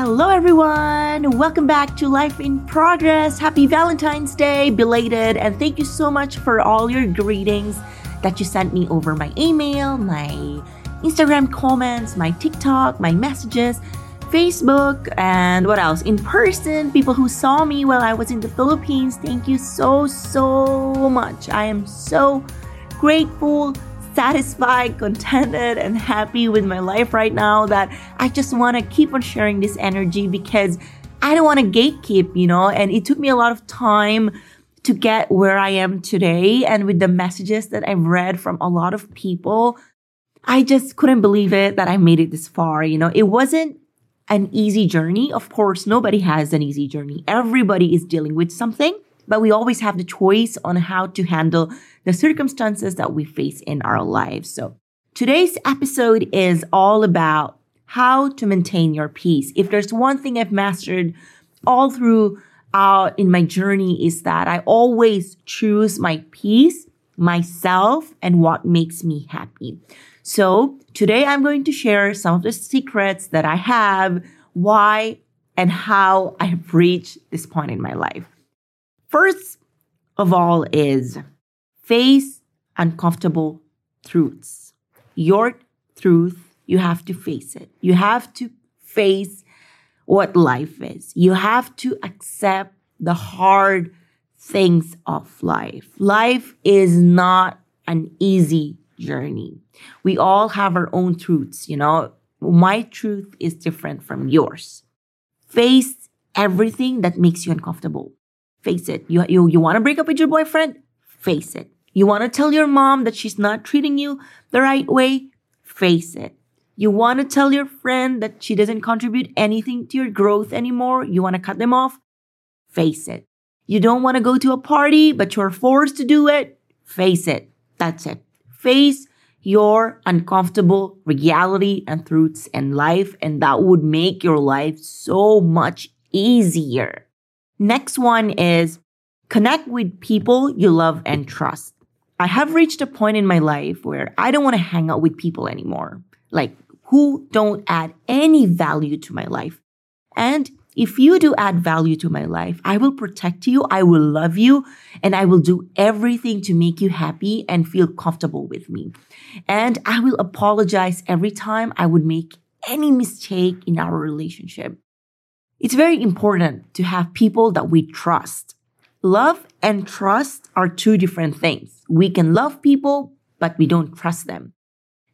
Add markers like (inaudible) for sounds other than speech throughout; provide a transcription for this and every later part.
Hello, everyone. Welcome back to Life in Progress. Happy Valentine's Day, belated, and thank you so much for all your greetings that you sent me over my email, my Instagram comments, my TikTok, my messages, Facebook, and what else? In person, people who saw me while I was in the Philippines. Thank you so, so much. I am so grateful, satisfied, contented, and happy with my life right now that I just want to keep on sharing this energy because I don't want to gatekeep, you know, and it took me a lot of time to get where I am today. And with the messages that I've read from a lot of people, I just couldn't believe it that I made it this far. You know, it wasn't an easy journey. Of course, nobody has an easy journey. Everybody is dealing with something, but we always have the choice on how to handle the circumstances that we face in our lives. So today's episode is all about how to maintain your peace. If there's one thing I've mastered all through out in my journey is that I always choose my peace, myself, and what makes me happy. So today I'm going to share some of the secrets that I have, why and how I have reached this point in my life. First of all is face uncomfortable truths. Your truth, you have to face it. You have to face what life is. You have to accept the hard things of life. Life is not an easy journey. We all have our own truths, you know. My truth is different from yours. Face everything that makes you uncomfortable. Face it. You, you, you want to break up with your boyfriend? Face it. You want to tell your mom that she's not treating you the right way? Face it. You want to tell your friend that she doesn't contribute anything to your growth anymore. You want to cut them off. Face it. You don't want to go to a party, but you're forced to do it. Face it. That's it. Face your uncomfortable reality and truths in life, and that would make your life so much easier. Next one is connect with people you love and trust. I have reached a point in my life where I don't want to hang out with people anymore. Like who don't add any value to my life. And if you do add value to my life, I will protect you, I will love you, and I will do everything to make you happy and feel comfortable with me. And I will apologize every time I would make any mistake in our relationship. It's very important to have people that we trust. Love and trust are two different things. We can love people, but we don't trust them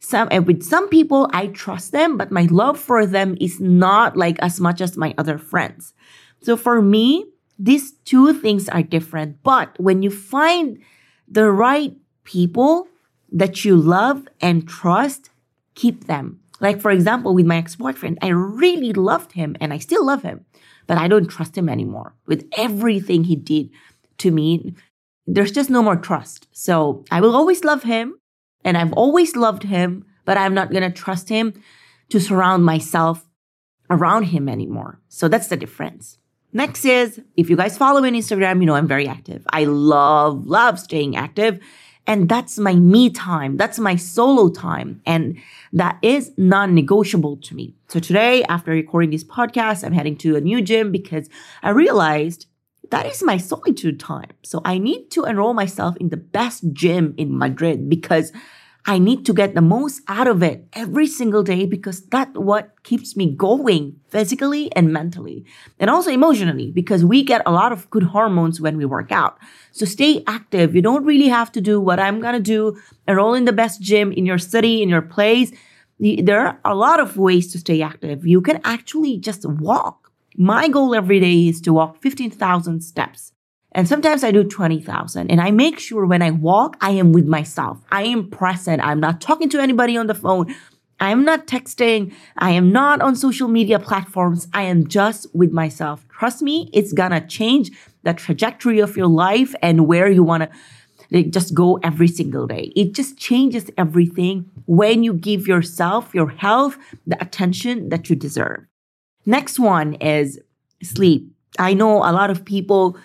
some and with some people I trust them, but my love for them is not like as much as my other friends. So for me, these two things are different. But when you find the right people that you love and trust, keep them. Like for example, with my ex-boyfriend, I really loved him and I still love him, but I don't trust him anymore with everything he did to me. There's just no more trust. So I will always love him and I've always loved him, but I'm not going to trust him to surround myself around him anymore. So that's the difference. Next is if you guys follow me on Instagram, you know I'm very active. I love, love staying active. And that's my me time. That's my solo time. And that is non negotiable to me. So today, after recording this podcast, I'm heading to a new gym because I realized that is my solitude time. So I need to enroll myself in the best gym in Madrid because I need to get the most out of it every single day because that's what keeps me going physically and mentally and also emotionally because we get a lot of good hormones when we work out. So stay active. You don't really have to do what I'm going to do, enroll in the best gym in your city, in your place. There are a lot of ways to stay active. You can actually just walk. My goal every day is to walk 15,000 steps. And sometimes I do 20,000 and I make sure when I walk, I am with myself. I am present. I'm not talking to anybody on the phone. I am not texting. I am not on social media platforms. I am just with myself. Trust me, it's gonna change the trajectory of your life and where you wanna like, just go every single day. It just changes everything when you give yourself, your health, the attention that you deserve. Next one is sleep. I know a lot of people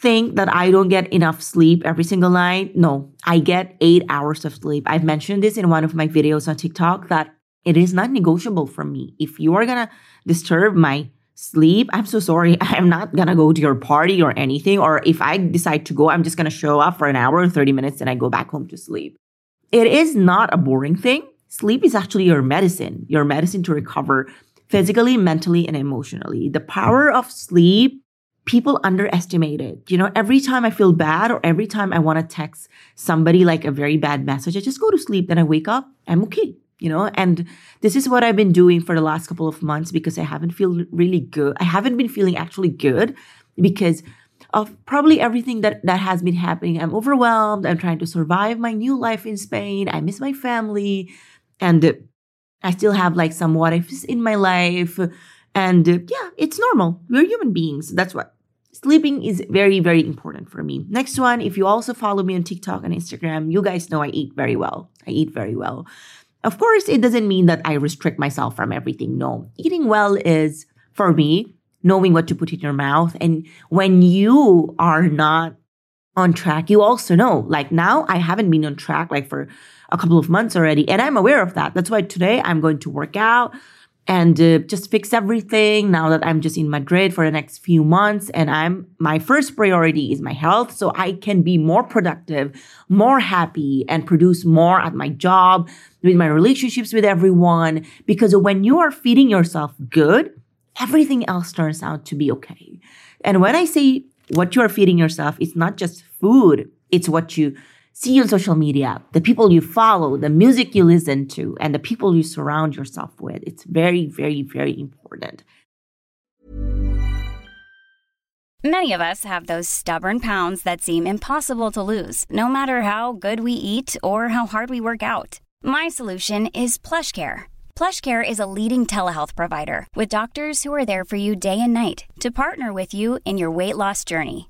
think that I don't get enough sleep every single night. No, I get eight hours of sleep. I've mentioned this in one of my videos on TikTok that it is not negotiable for me. If you are gonna disturb my sleep, I'm so sorry. (laughs) I'm not gonna go to your party or anything. Or if I decide to go, I'm just gonna show up for an hour or 30 minutes and I go back home to sleep. It is not a boring thing. Sleep is actually your medicine, your medicine to recover physically, mentally, and emotionally. The power of sleep people underestimate it. You know, every time I feel bad or every time I want to text somebody like a very bad message, I just go to sleep. Then I wake up, I'm okay. You know, and this is what I've been doing for the last couple of months because I haven't feel really good. I haven't been feeling actually good because of probably everything that that has been happening. I'm overwhelmed. I'm trying to survive my new life in Spain. I miss my family, and I still have like some what ifs in my life. And yeah, it's normal. We're human beings. That's what Sleeping is very, very important for me. Next one, if you also follow me on TikTok and Instagram, you guys know I eat very well. I eat very well. Of course, it doesn't mean that I restrict myself from everything. No. Eating well is, for me, knowing what to put in your mouth. And when you are not on track, you also know. Like now, I haven't been on track like for a couple of months already, and I'm aware of that. That's why today I'm going to work out and uh, just fix everything now that I'm just in Madrid for the next few months and I'm my first priority is my health so I can be more productive, more happy and produce more at my job, with my relationships with everyone because when you are feeding yourself good, everything else turns out to be okay. And when I say what you are feeding yourself, it's not just food, it's what you see you on social media, the people you follow, the music you listen to, and the people you surround yourself with. It's very, very, very important. Many of us have those stubborn pounds that seem impossible to lose, no matter how good we eat or how hard we work out. My solution is PlushCare. PlushCare is a leading telehealth provider with doctors who are there for you day and night to partner with you in your weight loss journey.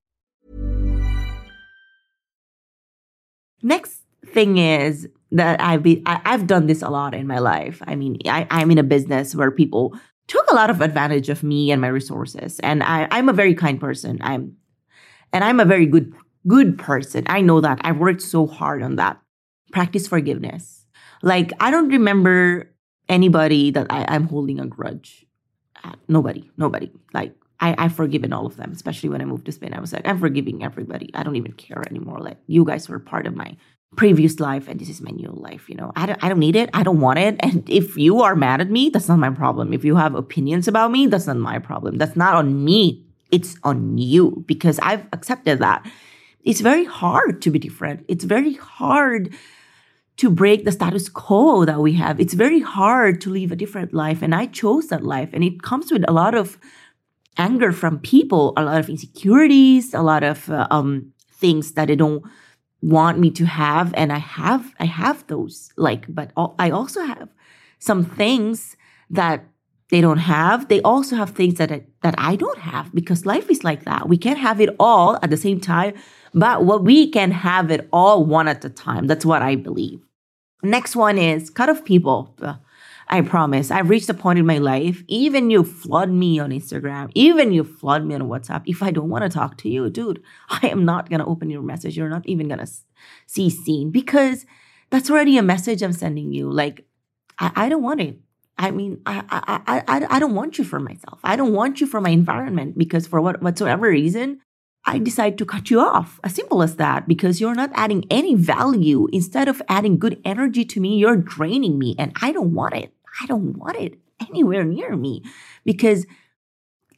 Next thing is that I've been, I, have done this a lot in my life. I mean, I, I'm in a business where people took a lot of advantage of me and my resources. And I, I'm a very kind person. I'm, and I'm a very good, good person. I know that. I've worked so hard on that. Practice forgiveness. Like, I don't remember anybody that I, I'm holding a grudge. At. Nobody, nobody. Like, I, I've forgiven all of them, especially when I moved to Spain. I was like, I'm forgiving everybody. I don't even care anymore. Like you guys were part of my previous life and this is my new life. You know, I don't I don't need it. I don't want it. And if you are mad at me, that's not my problem. If you have opinions about me, that's not my problem. That's not on me. It's on you because I've accepted that. It's very hard to be different. It's very hard to break the status quo that we have. It's very hard to live a different life. And I chose that life. And it comes with a lot of anger from people, a lot of insecurities, a lot of uh, um, things that they don't want me to have. And I have, I have those like, but I also have some things that they don't have. They also have things that I, that I don't have because life is like that. We can't have it all at the same time, but what we can have it all one at a time. That's what I believe. Next one is cut off people. I promise. I've reached a point in my life. Even you flood me on Instagram, even you flood me on WhatsApp. If I don't want to talk to you, dude, (laughs) I am not gonna open your message. You're not even gonna see seen because that's already a message I'm sending you. Like, I, I don't want it. I mean, I, I, I, I don't want you for myself. I don't want you for my environment because for what whatsoever reason, I decide to cut you off. As simple as that, because you're not adding any value. Instead of adding good energy to me, you're draining me, and I don't want it. I don't want it anywhere near me because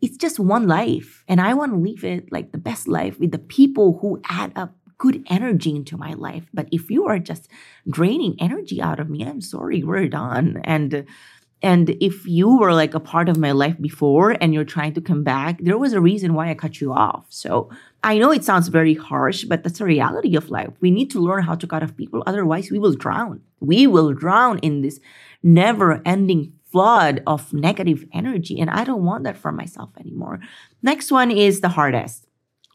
it's just one life, and I want to live it like the best life with the people who add up good energy into my life. But if you are just draining energy out of me, I'm sorry, we're done. And and if you were like a part of my life before and you're trying to come back, there was a reason why I cut you off. So I know it sounds very harsh, but that's the reality of life. We need to learn how to cut off people. Otherwise, we will drown. We will drown in this never ending flood of negative energy. And I don't want that for myself anymore. Next one is the hardest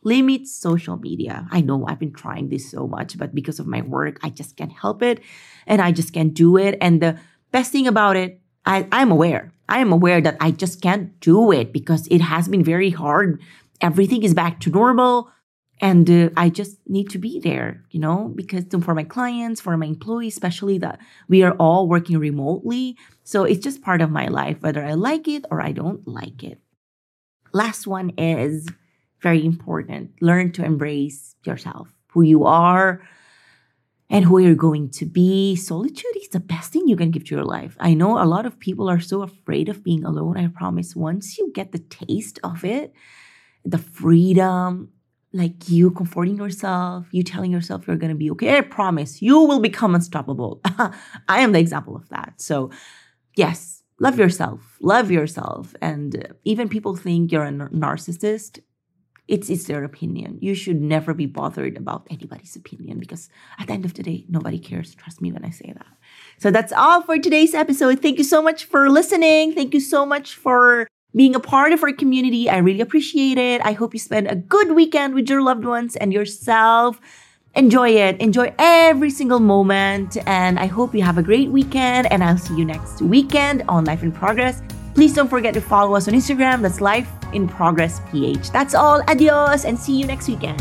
limit social media. I know I've been trying this so much, but because of my work, I just can't help it and I just can't do it. And the best thing about it, I, I'm aware. I am aware that I just can't do it because it has been very hard. Everything is back to normal. And uh, I just need to be there, you know, because for my clients, for my employees, especially that we are all working remotely. So it's just part of my life, whether I like it or I don't like it. Last one is very important. Learn to embrace yourself, who you are, and who you're going to be. Solitude is the best thing you can give to your life. I know a lot of people are so afraid of being alone. I promise once you get the taste of it, the freedom, like you comforting yourself, you telling yourself you're going to be okay, I promise you will become unstoppable. (laughs) I am the example of that. So, yes, love yourself, love yourself. And even people think you're a narcissist it's it's their opinion. You should never be bothered about anybody's opinion because at the end of the day, nobody cares. Trust me when I say that. So that's all for today's episode. Thank you so much for listening. Thank you so much for being a part of our community. I really appreciate it. I hope you spend a good weekend with your loved ones and yourself. Enjoy it. Enjoy every single moment. And I hope you have a great weekend. And I'll see you next weekend on Life in Progress. Please don't forget to follow us on Instagram. That's Life in Progress PH. That's all. Adios and see you next weekend.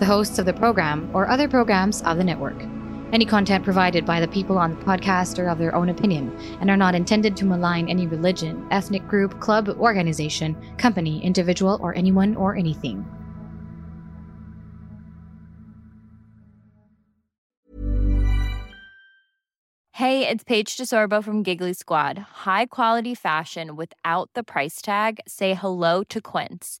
the hosts of the program, or other programs of the network. Any content provided by the people on the podcast are of their own opinion and are not intended to malign any religion, ethnic group, club, organization, company, individual, or anyone or anything. Hey, it's Paige DeSorbo from Giggly Squad. High quality fashion without the price tag. Say hello to Quince.